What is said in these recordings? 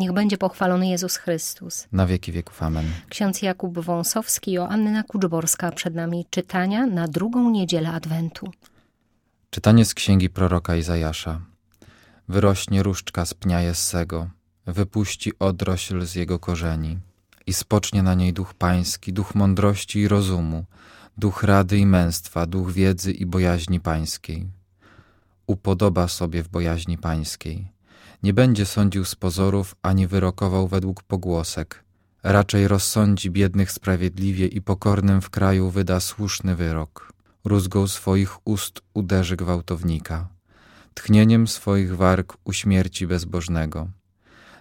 Niech będzie pochwalony Jezus Chrystus. Na wieki wieków. Amen. Ksiądz Jakub Wąsowski, Joanna Kuczborska przed nami czytania na drugą niedzielę Adwentu. Czytanie z księgi proroka Izajasza. Wyrośnie różdżka z pnia Jessego, wypuści odrośl z jego korzeni i spocznie na niej duch pański, duch mądrości i rozumu, duch rady i męstwa, duch wiedzy i bojaźni pańskiej. Upodoba sobie w bojaźni pańskiej. Nie będzie sądził z pozorów, ani wyrokował według pogłosek. Raczej rozsądzi biednych sprawiedliwie i pokornym w kraju wyda słuszny wyrok. Rózgą swoich ust uderzy gwałtownika. Tchnieniem swoich warg uśmierci bezbożnego.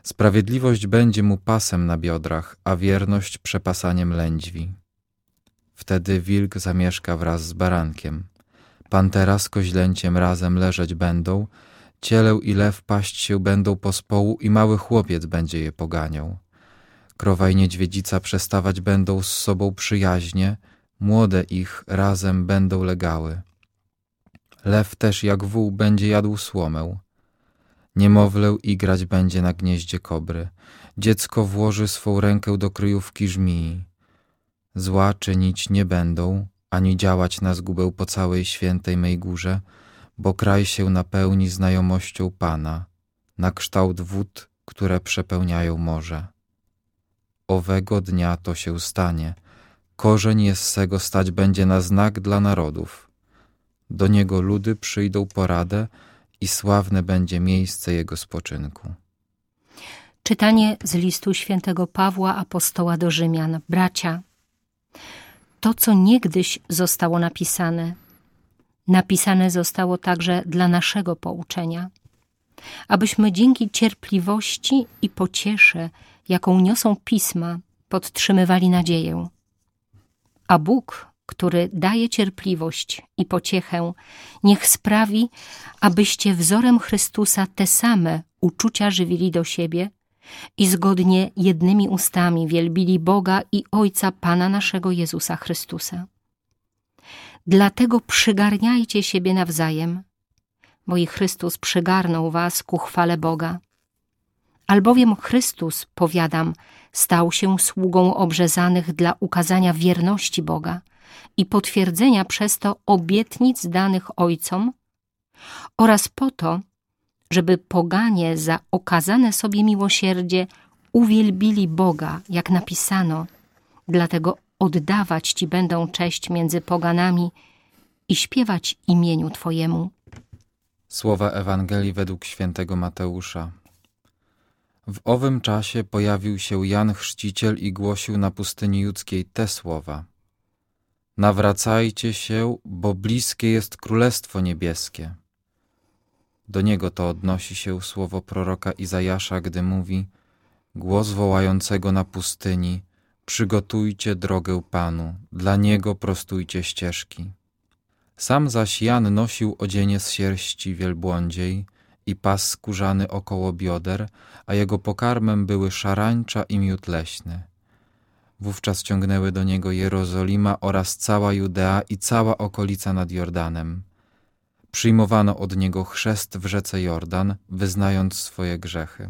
Sprawiedliwość będzie mu pasem na biodrach, a wierność przepasaniem lędźwi. Wtedy wilk zamieszka wraz z barankiem. Pantera z koźlęciem razem leżeć będą, cieleł i lew paść się będą pospołu i mały chłopiec będzie je poganiał. Krowa i niedźwiedzica przestawać będą z sobą przyjaźnie, młode ich razem będą legały. Lew też jak wół będzie jadł słomę. Niemowlę igrać będzie na gnieździe kobry. Dziecko włoży swą rękę do kryjówki żmii. Zła czynić nie będą, ani działać na zgubę po całej świętej mej górze, bo kraj się napełni znajomością Pana, na kształt wód, które przepełniają morze. Owego dnia to się stanie. Korzeń Jessego stać będzie na znak dla narodów. Do niego ludy przyjdą poradę i sławne będzie miejsce jego spoczynku. Czytanie z listu świętego Pawła apostoła do Rzymian. Bracia, to co niegdyś zostało napisane, napisane zostało także dla naszego pouczenia, abyśmy dzięki cierpliwości i pociesze, jaką niosą pisma, podtrzymywali nadzieję. A Bóg, który daje cierpliwość i pociechę, niech sprawi, abyście wzorem Chrystusa te same uczucia żywili do siebie i zgodnie jednymi ustami wielbili Boga i Ojca Pana naszego Jezusa Chrystusa. Dlatego przygarniajcie siebie nawzajem, bo i Chrystus przygarnął was ku chwale Boga. Albowiem Chrystus, powiadam, stał się sługą obrzezanych dla ukazania wierności Boga i potwierdzenia przez to obietnic danych Ojcom oraz po to, żeby poganie za okazane sobie miłosierdzie uwielbili Boga, jak napisano. Dlatego oddawać Ci będą cześć między poganami i śpiewać imieniu Twojemu. Słowa Ewangelii według świętego Mateusza. W owym czasie pojawił się Jan Chrzciciel i głosił na pustyni judzkiej te słowa. Nawracajcie się, bo bliskie jest Królestwo Niebieskie. Do niego to odnosi się słowo proroka Izajasza, gdy mówi Głos wołającego na pustyni Przygotujcie drogę Panu, dla Niego prostujcie ścieżki. Sam zaś Jan nosił odzienie z sierści wielbłądziej i pas skórzany około bioder, a jego pokarmem były szarańcza i miód leśny. Wówczas ciągnęły do niego Jerozolima oraz cała Judea i cała okolica nad Jordanem. Przyjmowano od niego chrzest w rzece Jordan, wyznając swoje grzechy.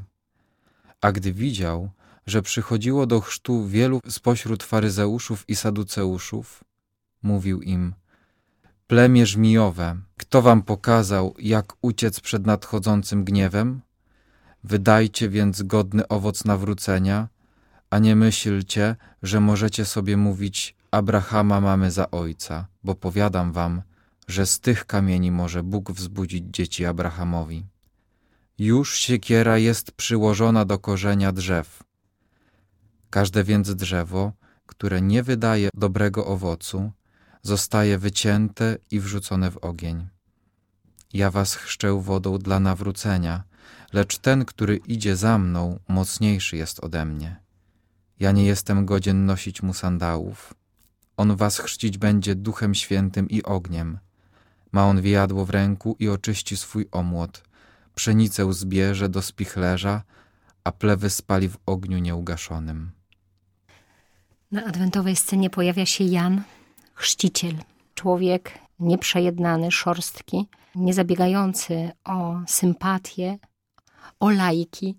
A gdy widział, że przychodziło do chrztu wielu spośród faryzeuszów i saduceuszów, mówił im: Plemię żmijowe, kto wam pokazał, jak uciec przed nadchodzącym gniewem? Wydajcie więc godny owoc nawrócenia, a nie myślcie, że możecie sobie mówić: Abrahama mamy za ojca, bo powiadam wam, że z tych kamieni może Bóg wzbudzić dzieci Abrahamowi. Już siekiera jest przyłożona do korzenia drzew. Każde więc drzewo, które nie wydaje dobrego owocu, zostaje wycięte i wrzucone w ogień. Ja was chrzczę wodą dla nawrócenia, lecz ten, który idzie za mną, mocniejszy jest ode mnie. Ja nie jestem godzien nosić mu sandałów. On was chrzcić będzie duchem świętym i ogniem. Ma on wiadło w ręku i oczyści swój omłot. Pszenicę zbierze do spichlerza, a plewy spali w ogniu nieugaszonym. Na adwentowej scenie pojawia się Jan, chrzciciel, człowiek nieprzejednany, szorstki, niezabiegający o sympatię, o lajki,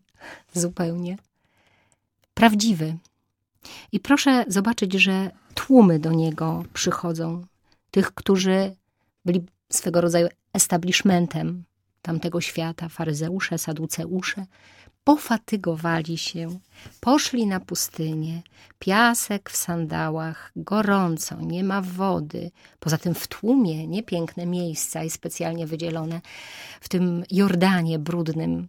zupełnie. Prawdziwy. I proszę zobaczyć, że tłumy do niego przychodzą. Tych, którzy byli swego rodzaju establishmentem tamtego świata, faryzeusze, saduceusze, pofatygowali się, poszli na pustynię, piasek w sandałach, gorąco, nie ma wody. Poza tym w tłumie niepiękne miejsca i specjalnie wydzielone w tym Jordanie brudnym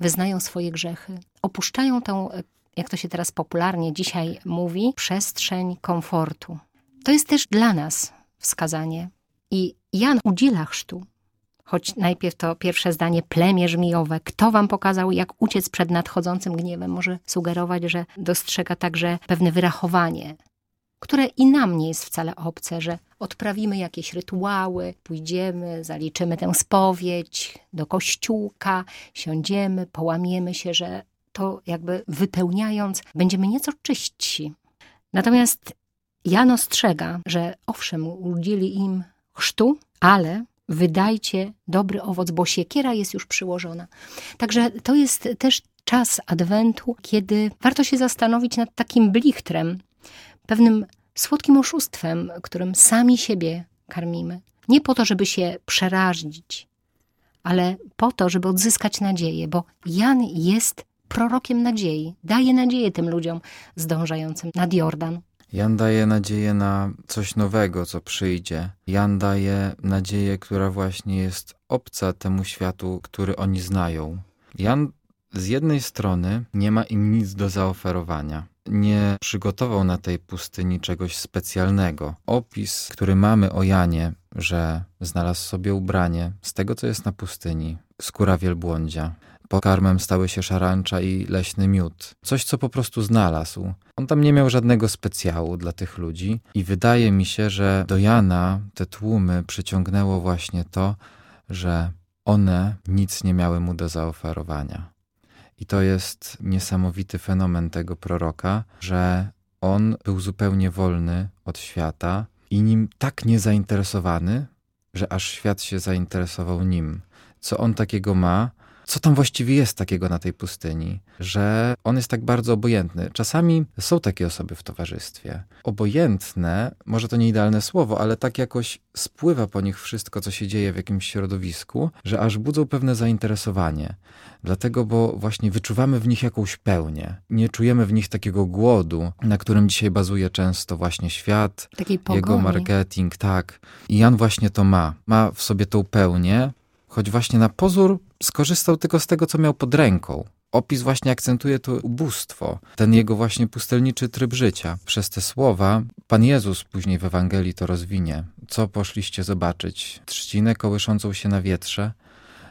wyznają swoje grzechy, opuszczają tą, jak to się teraz popularnie dzisiaj mówi, przestrzeń komfortu. To jest też dla nas wskazanie. I Jan udziela chrztu, choć najpierw to pierwsze zdanie plemię żmijowe. Kto wam pokazał, jak uciec przed nadchodzącym gniewem? Może sugerować, że dostrzega także pewne wyrachowanie, które i nam nie jest wcale obce, że odprawimy jakieś rytuały, pójdziemy, zaliczymy tę spowiedź do kościółka, siądziemy, połamiemy się, że to jakby wypełniając, będziemy nieco czyści. Natomiast Jan ostrzega, że owszem, udzieli im chrztu, ale wydajcie dobry owoc, bo siekiera jest już przyłożona. Także to jest też czas Adwentu, kiedy warto się zastanowić nad takim blichtrem, pewnym słodkim oszustwem, którym sami siebie karmimy. Nie po to, żeby się przerazić, ale po to, żeby odzyskać nadzieję, bo Jan jest prorokiem nadziei, daje nadzieję tym ludziom zdążającym nad Jordan. Jan daje nadzieję na coś nowego, co przyjdzie. Jan daje nadzieję, która właśnie jest obca temu światu, który oni znają. Jan z jednej strony nie ma im nic do zaoferowania. Nie przygotował na tej pustyni czegoś specjalnego. Opis, który mamy o Janie, że znalazł sobie ubranie z tego, co jest na pustyni, skóra wielbłądzia, Pokarmem stały się szarancza i leśny miód. Coś, co po prostu znalazł. On tam nie miał żadnego specjału dla tych ludzi i wydaje mi się, że do Jana te tłumy przyciągnęło właśnie to, że one nic nie miały mu do zaoferowania. I to jest niesamowity fenomen tego proroka, że on był zupełnie wolny od świata i nim tak niezainteresowany, że aż świat się zainteresował nim. Co on takiego ma, co tam właściwie jest takiego na tej pustyni, że on jest tak bardzo obojętny. Czasami są takie osoby w towarzystwie. Obojętne, może to nie idealne słowo, ale tak jakoś spływa po nich wszystko, co się dzieje w jakimś środowisku, że aż budzą pewne zainteresowanie. Dlatego, bo właśnie wyczuwamy w nich jakąś pełnię. Nie czujemy w nich takiego głodu, na którym dzisiaj bazuje często właśnie świat, jego marketing, tak. I Jan właśnie to ma. Ma w sobie tą pełnię, choć właśnie na pozór skorzystał tylko z tego, co miał pod ręką. Opis właśnie akcentuje to ubóstwo, ten jego właśnie pustelniczy tryb życia. Przez te słowa Pan Jezus później w Ewangelii to rozwinie. Co poszliście zobaczyć? Trzcinę kołyszącą się na wietrze?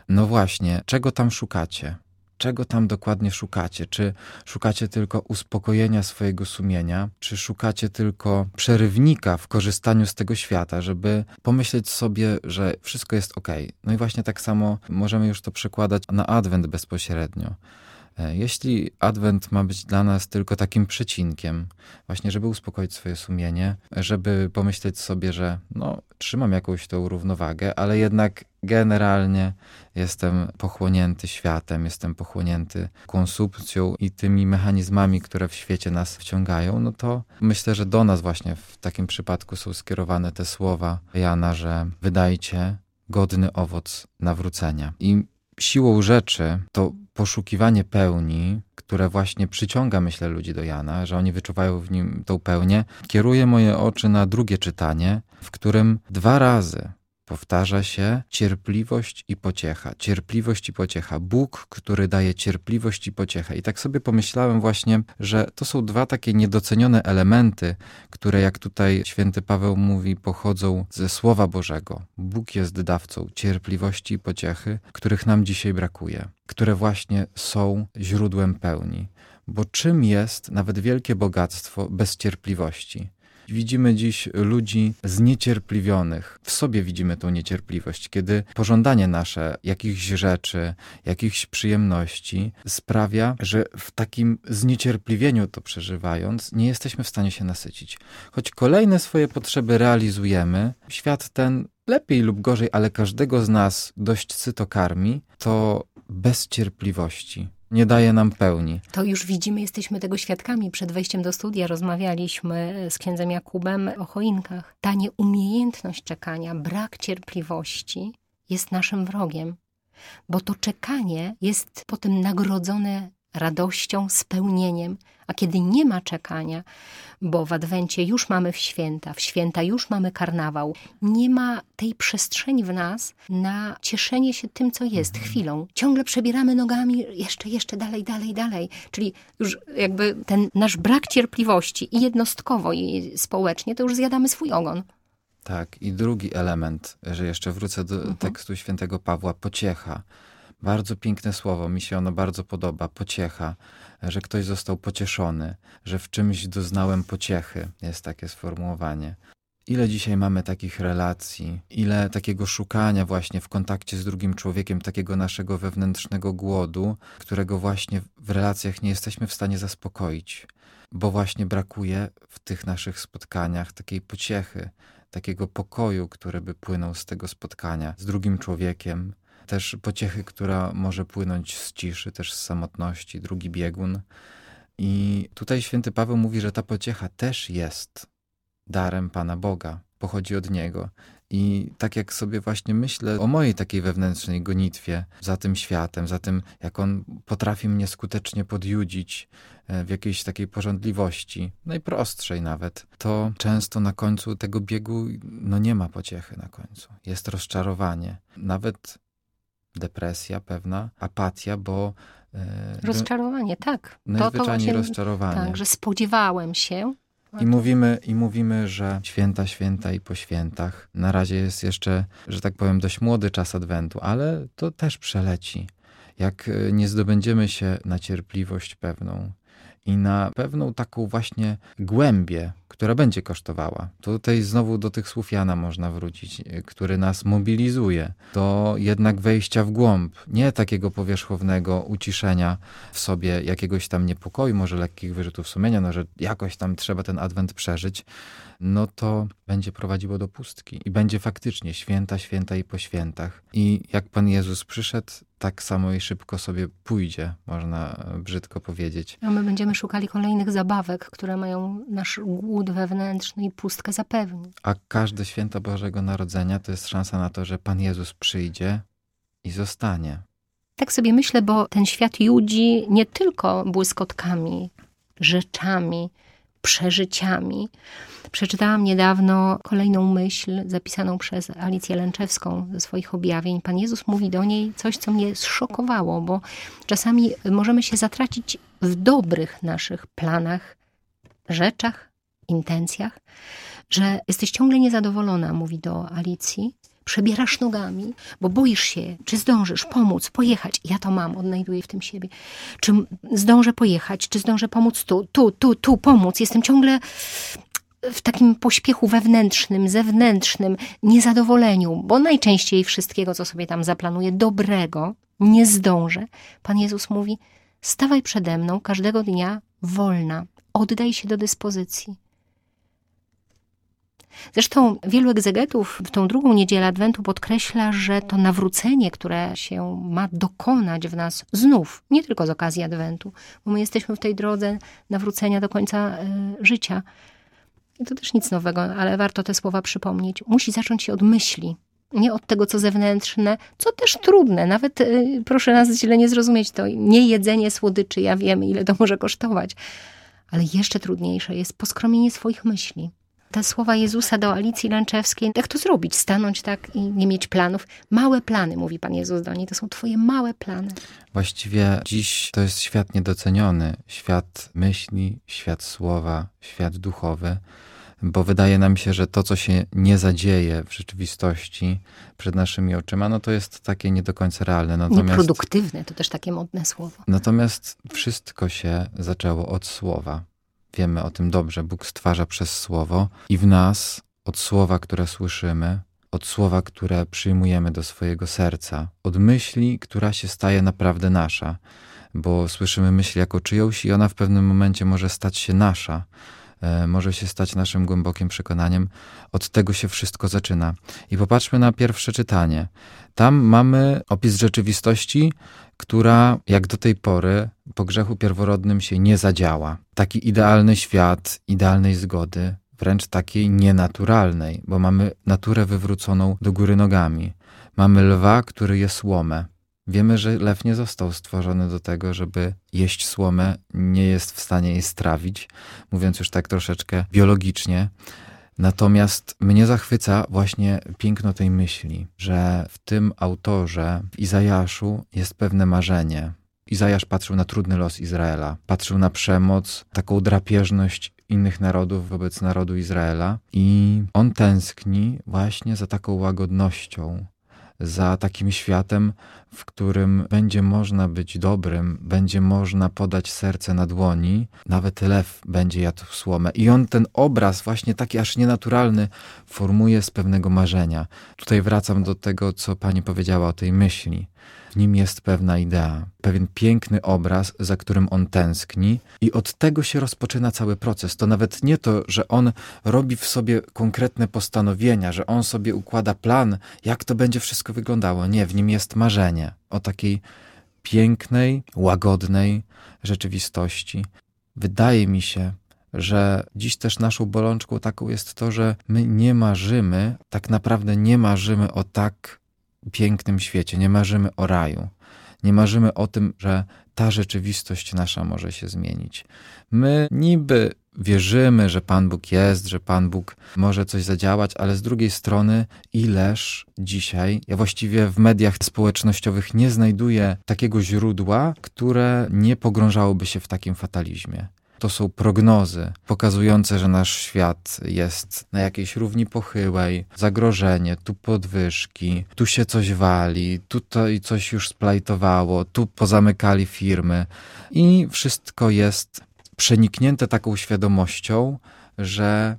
No właśnie, czego tam szukacie? Czego tam dokładnie szukacie. Czy szukacie tylko uspokojenia swojego sumienia, czy szukacie tylko przerywnika w korzystaniu z tego świata, żeby pomyśleć sobie, że wszystko jest ok. No i właśnie tak samo możemy już to przekładać na adwent bezpośrednio. E, jeśli Adwent ma być dla nas tylko takim przecinkiem, właśnie żeby uspokoić swoje sumienie, żeby pomyśleć sobie, że no, trzymam jakąś tą równowagę, ale jednak generalnie jestem pochłonięty światem, jestem pochłonięty konsumpcją i tymi mechanizmami, które w świecie nas wciągają, no to myślę, że do nas właśnie w takim przypadku są skierowane te słowa Jana, że wydajcie godny owoc nawrócenia. I siłą rzeczy to poszukiwanie pełni, które właśnie przyciąga, myślę, ludzi do Jana, że oni wyczuwają w nim tą pełnię, kieruje moje oczy na drugie czytanie, w którym dwa razy powtarza się cierpliwość i pociecha. Cierpliwość i pociecha. Bóg, który daje cierpliwość i pociechę. I tak sobie pomyślałem właśnie, że to są dwa takie niedocenione elementy, które, jak tutaj święty Paweł mówi, pochodzą ze Słowa Bożego. Bóg jest dawcą cierpliwości i pociechy, których nam dzisiaj brakuje, które właśnie są źródłem pełni. Bo czym jest nawet wielkie bogactwo bez cierpliwości? Widzimy dziś ludzi zniecierpliwionych. W sobie widzimy tą niecierpliwość, kiedy pożądanie nasze jakichś rzeczy, jakichś przyjemności sprawia, że w takim zniecierpliwieniu to przeżywając, nie jesteśmy w stanie się nasycić. Choć kolejne swoje potrzeby realizujemy, świat ten lepiej lub gorzej, ale każdego z nas dość syto karmi, to bez cierpliwości nie daje nam pełni. To już widzimy, jesteśmy tego świadkami. Przed wejściem do studia rozmawialiśmy z księdzem Jakubem o choinkach. Ta nieumiejętność czekania, brak cierpliwości jest naszym wrogiem, bo to czekanie jest potem nagrodzone radością, spełnieniem. A kiedy nie ma czekania, bo w Adwencie już mamy w święta, w święta już mamy karnawał, nie ma tej przestrzeni w nas na cieszenie się tym, co jest, chwilą. Ciągle przebieramy nogami jeszcze, jeszcze dalej, dalej, dalej. Czyli już jakby ten nasz brak cierpliwości i jednostkowo, i społecznie, to już zjadamy swój ogon. Tak, i drugi element, że jeszcze wrócę do mhm. tekstu świętego Pawła, pociecha. Bardzo piękne słowo, mi się ono bardzo podoba. Pociecha, że ktoś został pocieszony, że w czymś doznałem pociechy, jest takie sformułowanie. Ile dzisiaj mamy takich relacji, ile takiego szukania właśnie w kontakcie z drugim człowiekiem, takiego naszego wewnętrznego głodu, którego właśnie w relacjach nie jesteśmy w stanie zaspokoić, bo właśnie brakuje w tych naszych spotkaniach takiej pociechy, takiego pokoju, który by płynął z tego spotkania z drugim człowiekiem, też pociechy, która może płynąć z ciszy, też z samotności, drugi biegun. I tutaj święty Paweł mówi, że ta pociecha też jest darem Pana Boga, pochodzi od Niego. I tak jak sobie właśnie myślę o mojej takiej wewnętrznej gonitwie za tym światem, za tym, jak on potrafi mnie skutecznie podjudzić e, w jakiejś takiej porządliwości, najprostszej nawet, to często na końcu tego biegu no nie ma pociechy na końcu. Jest rozczarowanie. Nawet depresja pewna, apatia, bo... E, rozczarowanie, tak. Najzwyczajniej to, to właśnie, rozczarowanie. Tak, że spodziewałem się. I mówimy, I mówimy, że święta, święta i po świętach. Na razie jest jeszcze, że tak powiem, dość młody czas Adwentu, ale to też przeleci. Jak e, nie zdobędziemy się na cierpliwość pewną, i na pewną taką właśnie głębię, która będzie kosztowała. Tutaj znowu do tych słów Jana można wrócić, który nas mobilizuje do jednak wejścia w głąb, nie takiego powierzchownego uciszenia w sobie jakiegoś tam niepokoju, może lekkich wyrzutów sumienia, no że jakoś tam trzeba ten adwent przeżyć, no to będzie prowadziło do pustki i będzie faktycznie święta, święta i po świętach. I jak Pan Jezus przyszedł, tak samo i szybko sobie pójdzie, można brzydko powiedzieć. A my będziemy szukali kolejnych zabawek, które mają nasz głód wewnętrzny i pustkę zapewnić. A każde święto Bożego Narodzenia to jest szansa na to, że Pan Jezus przyjdzie i zostanie. Tak sobie myślę, bo ten świat judzi nie tylko błyskotkami, rzeczami, przeżyciami. Przeczytałam niedawno kolejną myśl zapisaną przez Alicję Lęczewską ze swoich objawień. Pan Jezus mówi do niej coś, co mnie zszokowało, bo czasami możemy się zatracić w dobrych naszych planach, rzeczach, intencjach, że jesteś ciągle niezadowolona, mówi do Alicji, przebierasz nogami, bo boisz się, czy zdążysz pomóc, pojechać. Ja to mam, odnajduję w tym siebie. Czy zdążę pojechać, czy zdążę pomóc tu, tu, tu, tu, pomóc. Jestem ciągle w takim pośpiechu wewnętrznym, zewnętrznym, niezadowoleniu, bo najczęściej wszystkiego, co sobie tam zaplanuję, dobrego, nie zdążę. Pan Jezus mówi: stawaj przede mną każdego dnia wolna, oddaj się do dyspozycji. Zresztą wielu egzegetów w tą drugą niedzielę Adwentu podkreśla, że to nawrócenie, które się ma dokonać w nas znów, nie tylko z okazji Adwentu, bo my jesteśmy w tej drodze nawrócenia do końca y, życia. I to też nic nowego, ale warto te słowa przypomnieć. Musi zacząć się od myśli, nie od tego, co zewnętrzne, co też trudne. Nawet y, proszę nas źle nie zrozumieć, to nie jedzenie słodyczy, ja wiem, ile to może kosztować. Ale jeszcze trudniejsze jest poskromienie swoich myśli te słowa Jezusa do Alicji Lęczewskiej, jak to zrobić? Stanąć tak i nie mieć planów? Małe plany, mówi Pan Jezus do niej, to są Twoje małe plany. Właściwie dziś to jest świat niedoceniony, świat myśli, świat słowa, świat duchowy, bo wydaje nam się, że to, co się nie zadzieje w rzeczywistości przed naszymi oczyma, no to jest takie nie do końca realne. Natomiast, Nieproduktywne, to też takie modne słowo. Natomiast wszystko się zaczęło od słowa. Wiemy o tym dobrze. Bóg stwarza przez słowo i w nas, od słowa, które słyszymy, od słowa, które przyjmujemy do swojego serca, od myśli, która się staje naprawdę nasza, bo słyszymy myśl jako czyjąś i ona w pewnym momencie może stać się nasza. E, może się stać naszym głębokim przekonaniem. Od tego się wszystko zaczyna. I popatrzmy na pierwsze czytanie. Tam mamy opis rzeczywistości, która jak do tej pory po grzechu pierworodnym się nie zadziała. Taki idealny świat, idealnej zgody, wręcz takiej nienaturalnej, bo mamy naturę wywróconą do góry nogami. Mamy lwa, który je słomę. Wiemy, że lew nie został stworzony do tego, żeby jeść słomę, nie jest w stanie jej strawić, mówiąc już tak troszeczkę biologicznie. Natomiast mnie zachwyca właśnie piękno tej myśli, że w tym autorze, w Izajaszu, jest pewne marzenie. Izajasz patrzył na trudny los Izraela, patrzył na przemoc, taką drapieżność innych narodów wobec narodu Izraela i on tęskni właśnie za taką łagodnością, za takim światem, w którym będzie można być dobrym, będzie można podać serce na dłoni, nawet lew będzie jadł słomę. I on ten obraz, właśnie taki aż nienaturalny, formuje z pewnego marzenia. Tutaj wracam do tego, co pani powiedziała o tej myśli. W nim jest pewna idea, pewien piękny obraz, za którym on tęskni, i od tego się rozpoczyna cały proces. To nawet nie to, że on robi w sobie konkretne postanowienia, że on sobie układa plan, jak to będzie wszystko wyglądało. Nie, w nim jest marzenie o takiej pięknej, łagodnej rzeczywistości. Wydaje mi się, że dziś też naszą bolączką taką jest to, że my nie marzymy, tak naprawdę nie marzymy o tak pięknym świecie, nie marzymy o raju. Nie marzymy o tym, że ta rzeczywistość nasza może się zmienić. My niby wierzymy, że Pan Bóg jest, że Pan Bóg może coś zadziałać, ale z drugiej strony, ileż dzisiaj, ja właściwie w mediach społecznościowych nie znajduję takiego źródła, które nie pogrążałoby się w takim fatalizmie. To są prognozy pokazujące, że nasz świat jest na jakiejś równi pochyłej, zagrożenie, tu podwyżki, tu się coś wali, tutaj coś już splajtowało, tu pozamykali firmy. I wszystko jest przeniknięte taką świadomością, że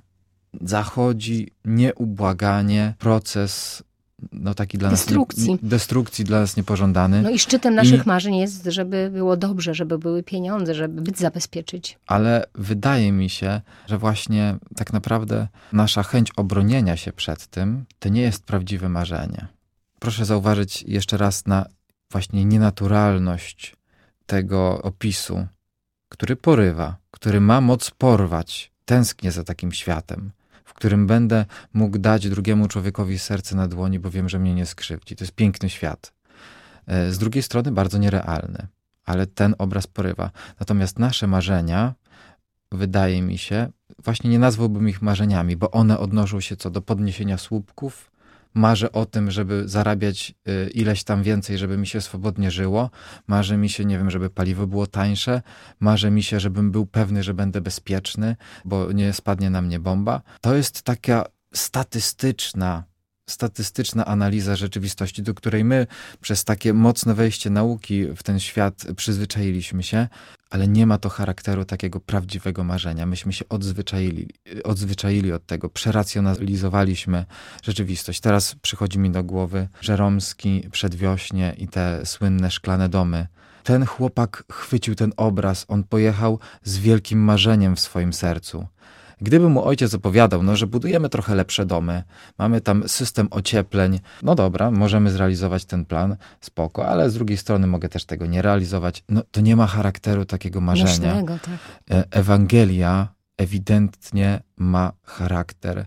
zachodzi nieubłaganie proces no taki dla destrukcji. nas nie, destrukcji dla nas niepożądany. No i szczytem naszych I, marzeń jest, żeby było dobrze, żeby były pieniądze, żeby być zabezpieczyć. Ale wydaje mi się, że właśnie tak naprawdę nasza chęć obronienia się przed tym, to nie jest prawdziwe marzenie. Proszę zauważyć jeszcze raz na właśnie nienaturalność tego opisu, który porywa, który ma moc porwać. Tęsknię za takim światem w którym będę mógł dać drugiemu człowiekowi serce na dłoni, bo wiem, że mnie nie skrzywdzi. To jest piękny świat. E, z drugiej strony bardzo nierealny, ale ten obraz porywa. Natomiast nasze marzenia, wydaje mi się, właśnie nie nazwałbym ich marzeniami, bo one odnoszą się co do podniesienia słupków, marzę o tym, żeby zarabiać y, ileś tam więcej, żeby mi się swobodnie żyło. Marzę mi się, nie wiem, żeby paliwo było tańsze. Marzę mi się, żebym był pewny, że będę bezpieczny, bo nie spadnie na mnie bomba. To jest taka statystyczna statystyczna analiza rzeczywistości, do której my przez takie mocne wejście nauki w ten świat przyzwyczailiśmy się, ale nie ma to charakteru takiego prawdziwego marzenia. Myśmy się odzwyczaili, odzwyczaili od tego, przeracjonalizowaliśmy rzeczywistość. Teraz przychodzi mi do głowy Żeromski, Przedwiośnie i te słynne szklane domy. Ten chłopak chwycił ten obraz, on pojechał z wielkim marzeniem w swoim sercu. Gdyby mu ojciec opowiadał, no, że budujemy trochę lepsze domy, mamy tam system ociepleń, no dobra, możemy zrealizować ten plan, spoko, ale z drugiej strony mogę też tego nie realizować. No to nie ma charakteru takiego marzenia. Myślnego, tak. E, Ewangelia ewidentnie ma charakter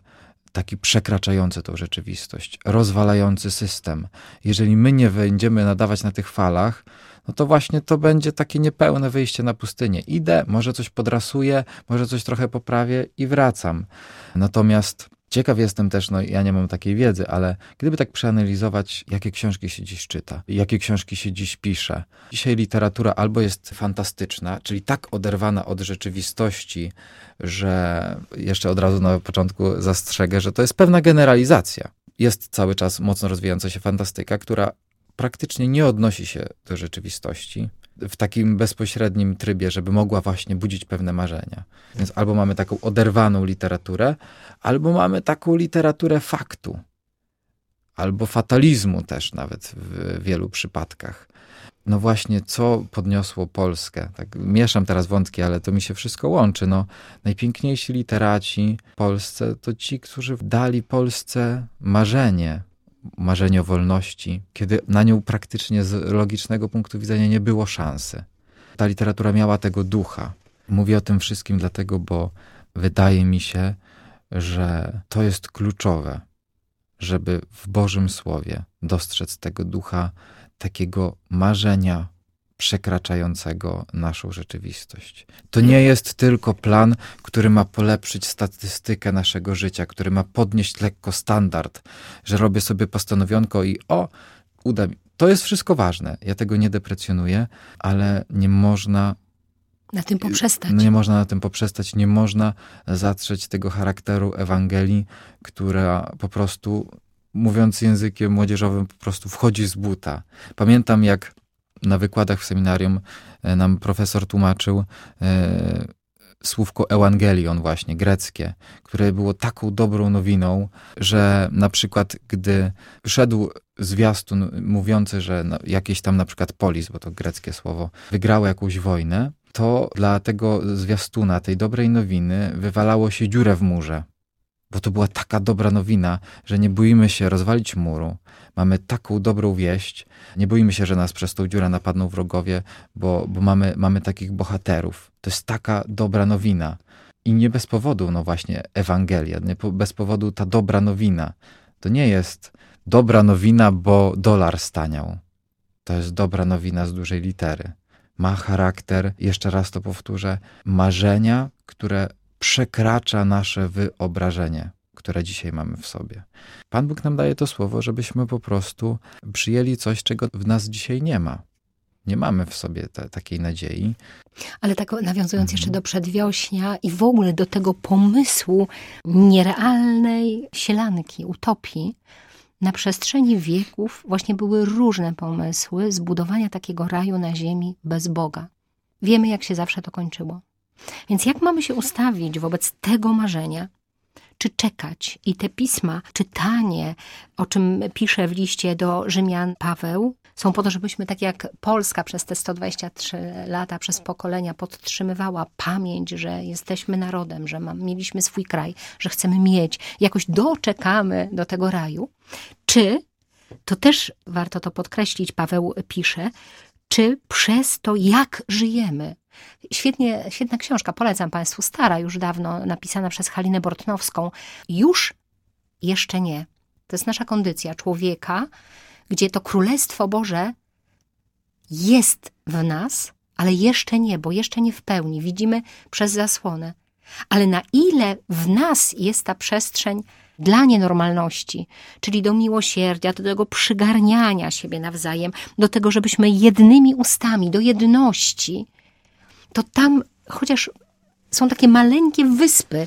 taki przekraczający tą rzeczywistość, rozwalający system. Jeżeli my nie będziemy nadawać na tych falach, no to właśnie to będzie takie niepełne wyjście na pustynię. Idę, może coś podrasuję, może coś trochę poprawię i wracam. Natomiast Ciekaw jestem też, no ja nie mam takiej wiedzy, ale gdyby tak przeanalizować, jakie książki się dziś czyta, jakie książki się dziś pisze. Dzisiaj literatura albo jest fantastyczna, czyli tak oderwana od rzeczywistości, że jeszcze od razu na początku zastrzegę, że to jest pewna generalizacja. Jest cały czas mocno rozwijająca się fantastyka, która praktycznie nie odnosi się do rzeczywistości w takim bezpośrednim trybie, żeby mogła właśnie budzić pewne marzenia. Więc albo mamy taką oderwaną literaturę, albo mamy taką literaturę faktu, albo fatalizmu też nawet w wielu przypadkach. no właśnie, co podniosło Polskę? Tak, mieszam teraz wątki, ale to mi się wszystko łączy. No, najpiękniejsi literaci w Polsce to ci, którzy dali Polsce marzenie, marzenie o wolności, kiedy na nią praktycznie z logicznego punktu widzenia nie było szansy. Ta literatura miała tego ducha. Mówię o tym wszystkim dlatego, bo wydaje mi się, że to jest kluczowe, żeby w Bożym Słowie dostrzec tego ducha takiego marzenia przekraczającego naszą rzeczywistość. To nie jest tylko plan, który ma polepszyć statystykę naszego życia, który ma podnieść lekko standard, że robię sobie postanowionko i o, uda mi. To jest wszystko ważne. Ja tego nie deprecjonuję, ale nie można na tym poprzestać. Nie można na tym poprzestać, nie można zatrzeć tego charakteru Ewangelii, która po prostu mówiąc językiem młodzieżowym, po prostu wchodzi z buta. Pamiętam, jak na wykładach w seminarium e, nam profesor tłumaczył e, słówko Ewangelion właśnie, greckie, które było taką dobrą nowiną, że na przykład gdy szedł zwiastun mówiący, że jakieś tam na przykład polis, bo to greckie słowo, wygrało jakąś wojnę, to dla tego zwiastuna, tej dobrej nowiny, wywalało się dziurę w murze bo to była taka dobra nowina, że nie boimy się rozwalić muru. Mamy taką dobrą wieść, nie boimy się, że nas przez tą dziurę napadną wrogowie, bo, bo mamy, mamy takich bohaterów. To jest taka dobra nowina. I nie bez powodu, no właśnie, Ewangelia, nie bez powodu ta dobra nowina. To nie jest dobra nowina, bo dolar staniał. To jest dobra nowina z dużej litery. Ma charakter, jeszcze raz to powtórzę, marzenia, które przekracza nasze wyobrażenie, które dzisiaj mamy w sobie. Pan Bóg nam daje to słowo, żebyśmy po prostu przyjęli coś, czego w nas dzisiaj nie ma. Nie mamy w sobie te, takiej nadziei. Ale tak nawiązując jeszcze mhm. do przedwiośnia i w ogóle do tego pomysłu nierealnej sielanki, utopii, na przestrzeni wieków właśnie były różne pomysły zbudowania takiego raju na ziemi bez Boga. Wiemy, jak się zawsze to kończyło. Więc jak mamy się ustawić wobec tego marzenia? Czy czekać? I te pisma, czytanie, o czym pisze w liście do Rzymian Paweł, są po to, żebyśmy tak jak Polska przez te 123 lata, przez pokolenia podtrzymywała pamięć, że jesteśmy narodem, że mam, mieliśmy swój kraj, że chcemy mieć, jakoś doczekamy do tego raju. Czy, to też warto to podkreślić, Paweł pisze, czy przez to, jak żyjemy, Świetnie, świetna książka, polecam Państwu, stara już dawno, napisana przez Halinę Bortnowską. Już jeszcze nie. To jest nasza kondycja człowieka, gdzie to Królestwo Boże jest w nas, ale jeszcze nie, bo jeszcze nie w pełni. Widzimy przez zasłonę. Ale na ile w nas jest ta przestrzeń dla nienormalności, czyli do miłosierdzia, do tego przygarniania siebie nawzajem, do tego, żebyśmy jednymi ustami, do jedności, to tam, chociaż są takie maleńkie wyspy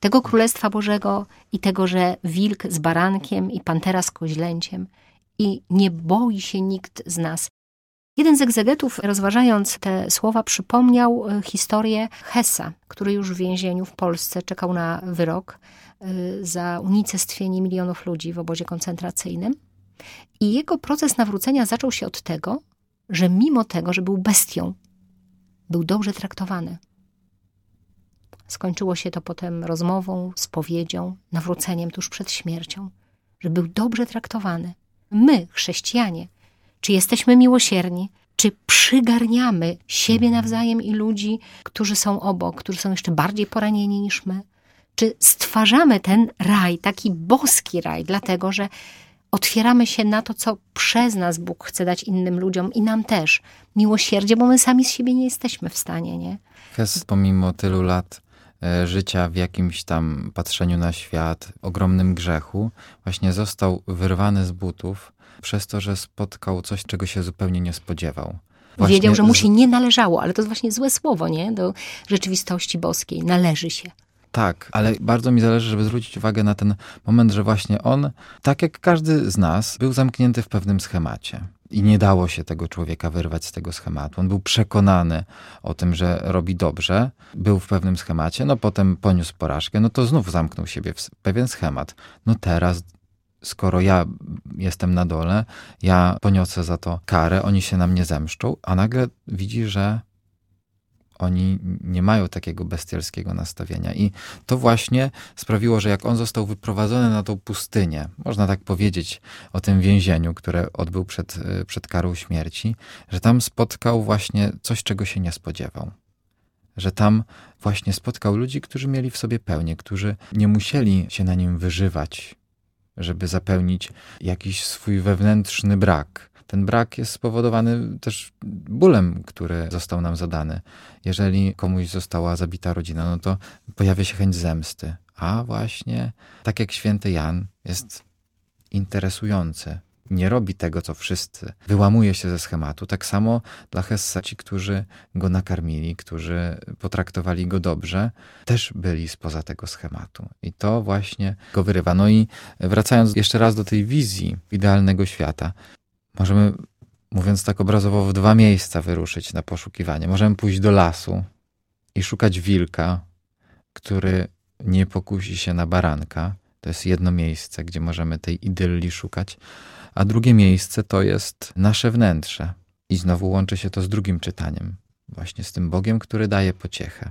tego Królestwa Bożego i tego, że wilk z barankiem i pantera z koźlęciem i nie boi się nikt z nas. Jeden z egzegetów, rozważając te słowa, przypomniał e, historię Hessa, który już w więzieniu w Polsce czekał na wyrok za unicestwienie milionów ludzi w obozie koncentracyjnym. I jego proces nawrócenia zaczął się od tego, że mimo tego, że był bestią, był dobrze traktowany. Skończyło się to potem rozmową, spowiedzią, nawróceniem tuż przed śmiercią, że był dobrze traktowany. My, chrześcijanie, czy jesteśmy miłosierni, czy przygarniamy siebie nawzajem i ludzi, którzy są obok, którzy są jeszcze bardziej poranieni niż my? Czy stwarzamy ten raj, taki boski raj, dlatego że otwieramy się na to, co przez nas Bóg chce dać innym ludziom i nam też. Miłosierdzie, bo my sami z siebie nie jesteśmy w stanie, nie? Hes, pomimo tylu lat e, życia w jakimś tam patrzeniu na świat, ogromnym grzechu, właśnie został wyrwany z butów przez to, że spotkał coś, czego się zupełnie nie spodziewał. Właśnie Wiedział, że mu się nie należało, ale to jest właśnie złe słowo, nie? Do rzeczywistości boskiej. Należy się. Tak, ale bardzo mi zależy, żeby zwrócić uwagę na ten moment, że właśnie on, tak jak każdy z nas, był zamknięty w pewnym schemacie. I nie dało się tego człowieka wyrwać z tego schematu. On był przekonany o tym, że robi dobrze, był w pewnym schemacie, no potem poniósł porażkę, no to znów zamknął siebie w pewien schemat. No teraz skoro ja jestem na dole, ja poniosę za to karę, oni się na mnie zemszczą, a nagle widzi, że oni nie mają takiego bestialskiego nastawienia. I to właśnie sprawiło, że jak on został wyprowadzony na tą pustynię, można tak powiedzieć o tym więzieniu, które odbył przed, przed karą śmierci, że tam spotkał właśnie coś, czego się nie spodziewał. Że tam właśnie spotkał ludzi, którzy mieli w sobie pełnię, którzy nie musieli się na nim wyżywać, żeby zapełnić jakiś swój wewnętrzny brak ten brak jest spowodowany też bólem, który został nam zadany. Jeżeli komuś została zabita rodzina, no to pojawia się chęć zemsty. A właśnie, tak jak święty Jan, jest interesujący. Nie robi tego, co wszyscy. Wyłamuje się ze schematu. Tak samo dla Hessa ci, którzy go nakarmili, którzy potraktowali go dobrze, też byli spoza tego schematu. I to właśnie go wyrywa. No i wracając jeszcze raz do tej wizji idealnego świata, możemy, mówiąc tak obrazowo, w dwa miejsca wyruszyć na poszukiwanie. Możemy pójść do lasu i szukać wilka, który nie pokusi się na baranka. To jest jedno miejsce, gdzie możemy tej idylli szukać. A drugie miejsce to jest nasze wnętrze. I znowu łączy się to z drugim czytaniem, właśnie z tym Bogiem, który daje pociechę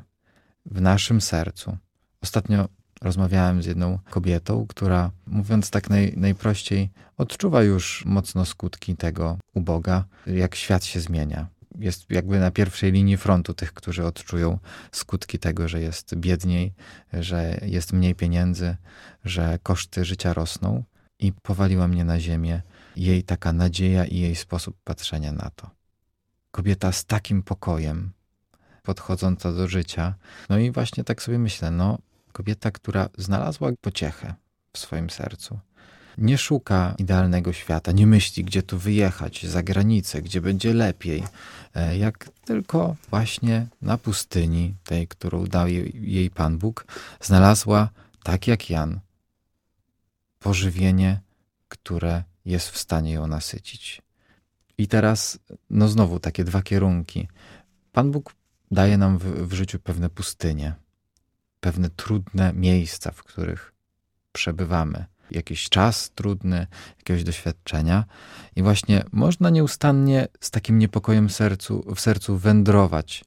w naszym sercu. Ostatnio Rozmawiałem z jedną kobietą, która, mówiąc tak naj, najprościej, odczuwa już mocno skutki tego uboga, jak świat się zmienia. Jest jakby na pierwszej linii frontu tych, którzy odczują skutki tego, że jest biedniej, że jest mniej pieniędzy, że koszty życia rosną. I powaliła mnie na ziemię jej taka nadzieja i jej sposób patrzenia na to. Kobieta z takim pokojem, podchodząca do życia. No i właśnie tak sobie myślę, no Kobieta, która znalazła pociechę w swoim sercu. Nie szuka idealnego świata, nie myśli, gdzie tu wyjechać, za granicę, gdzie będzie lepiej, e, jak tylko właśnie na pustyni, tej, którą dał jej Pan Bóg, znalazła, tak jak Jan, pożywienie, które jest w stanie ją nasycić. I teraz, no znowu takie dwa kierunki. Pan Bóg daje nam w, w życiu pewne pustynie, pewne trudne miejsca, w których przebywamy. Jakiś czas trudny, jakiegoś doświadczenia, i właśnie można nieustannie z takim niepokojem sercu, w sercu wędrować,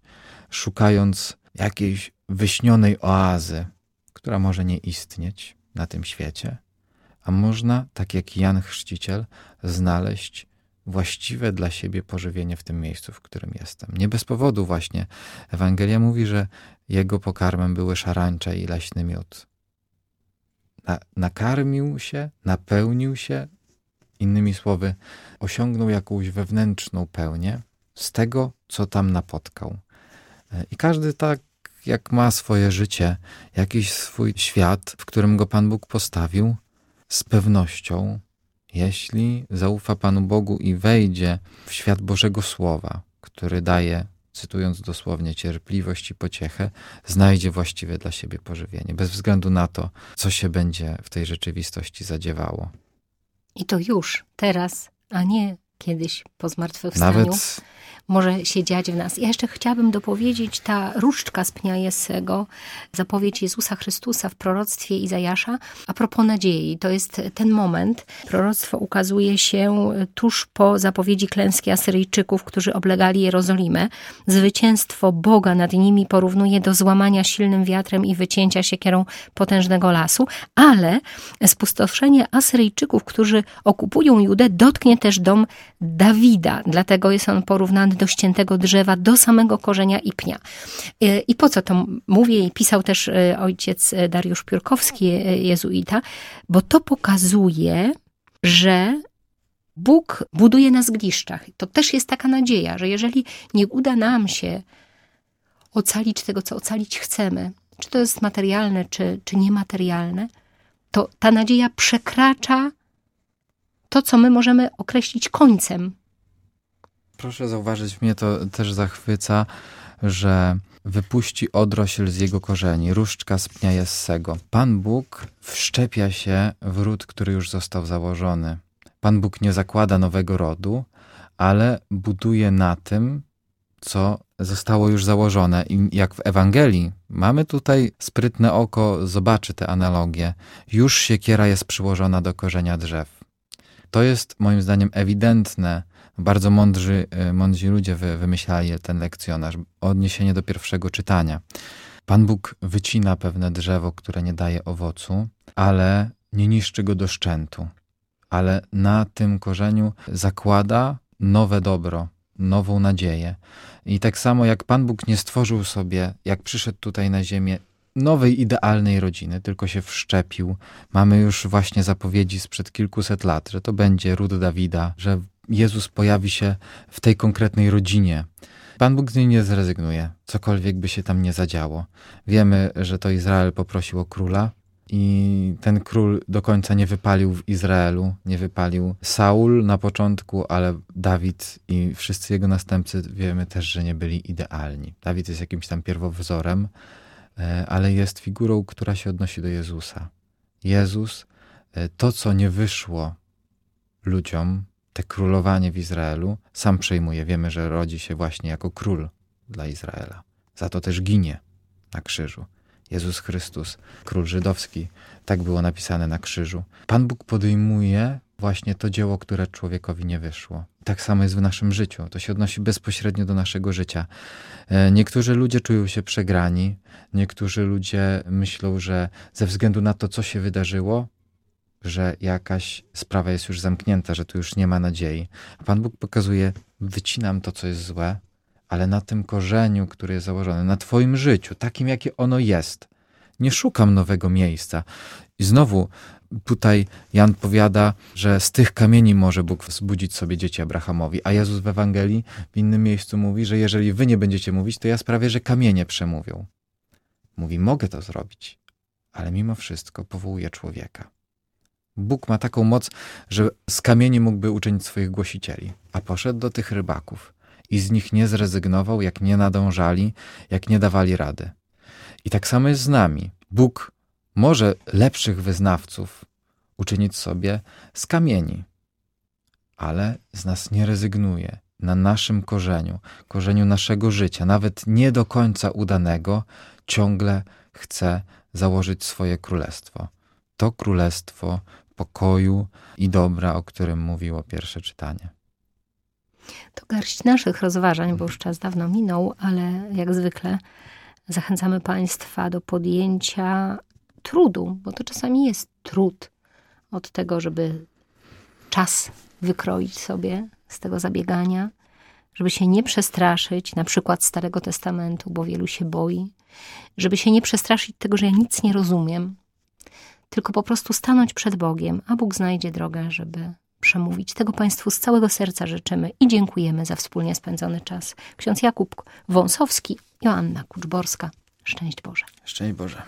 szukając jakiejś wyśnionej oazy, która może nie istnieć na tym świecie, a można, tak jak Jan Chrzciciel, znaleźć właściwe dla siebie pożywienie w tym miejscu, w którym jestem. Nie bez powodu właśnie Ewangelia mówi, że jego pokarmem były szarańcze i leśny miód. Na, nakarmił się, napełnił się, innymi słowy, osiągnął jakąś wewnętrzną pełnię z tego, co tam napotkał. E, I każdy tak, jak ma swoje życie, jakiś swój świat, w którym go Pan Bóg postawił, z pewnością, jeśli zaufa Panu Bogu i wejdzie w świat Bożego Słowa, który daje cytując dosłownie, cierpliwość i pociechę, znajdzie właściwe dla siebie pożywienie, bez względu na to, co się będzie w tej rzeczywistości zadziewało. I to już, teraz, a nie kiedyś po zmartwychwstaniu. Nawet może się dziać w nas. Ja jeszcze chciałabym dopowiedzieć, ta różdżka z pnia Jessego, zapowiedź Jezusa Chrystusa w proroctwie Izajasza, a propos nadziei. To jest ten moment. Proroctwo ukazuje się tuż po zapowiedzi klęski Asyryjczyków, którzy oblegali Jerozolimę. Zwycięstwo Boga nad nimi porównuje do złamania silnym wiatrem i wycięcia siekierą potężnego lasu, ale spustoszenie Asyryjczyków, którzy okupują Judę, dotknie też dom Dawida. Dlatego jest on porównany do ściętego drzewa, do samego korzenia i pnia. E, I po co to mówię? I pisał też e, ojciec Dariusz Piórkowski, e, jezuita, bo to pokazuje, że Bóg buduje na zgliszczach. To też jest taka nadzieja, że jeżeli nie uda nam się ocalić tego, co ocalić chcemy, czy to jest materialne, czy, czy niematerialne, to ta nadzieja przekracza to, co my możemy określić końcem Proszę zauważyć, mnie to też zachwyca, że wypuści odrośl z jego korzeni, różdżka z pnia. Pan Bóg wszczepia się w ród, który już został założony. Pan Bóg nie zakłada nowego rodu, ale buduje na tym, co zostało już założone. I jak w Ewangelii mamy tutaj sprytne oko, zobaczy te analogie. Już siekiera jest przyłożona do korzenia drzew. To jest moim zdaniem ewidentne. Bardzo mądrzy, e, mądrzy ludzie wymyślali ten lekcjonarz. Odniesienie do pierwszego czytania. Pan Bóg wycina pewne drzewo, które nie daje owocu, ale nie niszczy go do szczętu. Ale na tym korzeniu zakłada nowe dobro, nową nadzieję. I tak samo jak Pan Bóg nie stworzył sobie, jak przyszedł tutaj na ziemię, nowej, idealnej rodziny, tylko się wszczepił. Mamy już właśnie zapowiedzi sprzed kilkuset lat, że to będzie ród Dawida, że Jezus pojawi się w tej konkretnej rodzinie. Pan Bóg z niej nie zrezygnuje, cokolwiek by się tam nie zadziało. Wiemy, że to Izrael poprosił o króla, i ten król do końca nie wypalił w Izraelu, nie wypalił Saul na początku, ale Dawid i wszyscy jego następcy wiemy też, że nie byli idealni. Dawid jest jakimś tam pierwowzorem, e, ale jest figurą, która się odnosi do Jezusa. Jezus, e, to co nie wyszło ludziom, te królowanie w Izraelu, sam przejmuje. Wiemy, że rodzi się właśnie jako król dla Izraela. Za to też ginie na krzyżu. Jezus Chrystus, król żydowski. Tak było napisane na krzyżu. Pan Bóg podejmuje właśnie to dzieło, które człowiekowi nie wyszło. Tak samo jest w naszym życiu. To się odnosi bezpośrednio do naszego życia. E, niektórzy ludzie czują się przegrani, niektórzy ludzie myślą, że ze względu na to, co się wydarzyło, że jakaś sprawa jest już zamknięta, że tu już nie ma nadziei. A Pan Bóg pokazuje: wycinam to, co jest złe, ale na tym korzeniu, który jest założony, na Twoim życiu, takim jakie ono jest. Nie szukam nowego miejsca. I znowu tutaj Jan powiada, że z tych kamieni może Bóg wzbudzić sobie dzieci Abrahamowi, a Jezus w Ewangelii w innym miejscu mówi, że jeżeli wy nie będziecie mówić, to ja sprawię, że kamienie przemówią. Mówi, mogę to zrobić, ale mimo wszystko powołuje człowieka. Bóg ma taką moc, że z kamieni mógłby uczynić swoich głosicieli, a poszedł do tych rybaków i z nich nie zrezygnował, jak nie nadążali, jak nie dawali rady. I tak samo jest z nami. Bóg może lepszych wyznawców uczynić sobie z kamieni, ale z nas nie rezygnuje. Na naszym korzeniu, korzeniu naszego życia, nawet nie do końca udanego, ciągle chce założyć swoje królestwo. To królestwo pokoju i dobra, o którym mówiło pierwsze czytanie. To garść naszych rozważań, bo już czas dawno minął, ale jak zwykle zachęcamy Państwa do podjęcia trudu, bo to czasami jest trud od tego, żeby czas wykroić sobie z tego zabiegania, żeby się nie przestraszyć, na przykład Starego Testamentu, bo wielu się boi, żeby się nie przestraszyć tego, że ja nic nie rozumiem, tylko po prostu stanąć przed Bogiem, a Bóg znajdzie drogę, żeby przemówić. Tego Państwu z całego serca życzymy i dziękujemy za wspólnie spędzony czas. Ksiądz Jakub Wąsowski, Joanna Kuczborska. Szczęść Boże. Szczęść Boże.